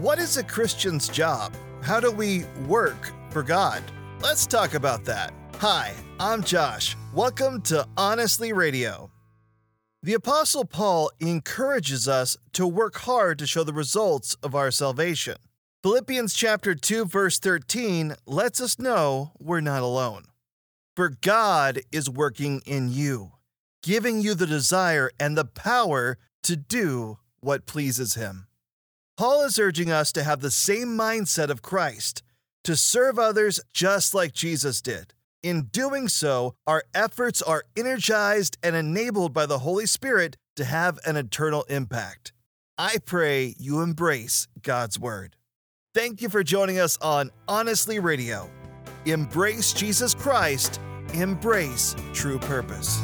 What is a Christian's job? How do we work for God? Let's talk about that. Hi, I'm Josh. Welcome to Honestly Radio. The Apostle Paul encourages us to work hard to show the results of our salvation. Philippians chapter 2 verse 13 lets us know we're not alone. For God is working in you, giving you the desire and the power to do what pleases him. Paul is urging us to have the same mindset of Christ, to serve others just like Jesus did. In doing so, our efforts are energized and enabled by the Holy Spirit to have an eternal impact. I pray you embrace God's Word. Thank you for joining us on Honestly Radio. Embrace Jesus Christ, embrace true purpose.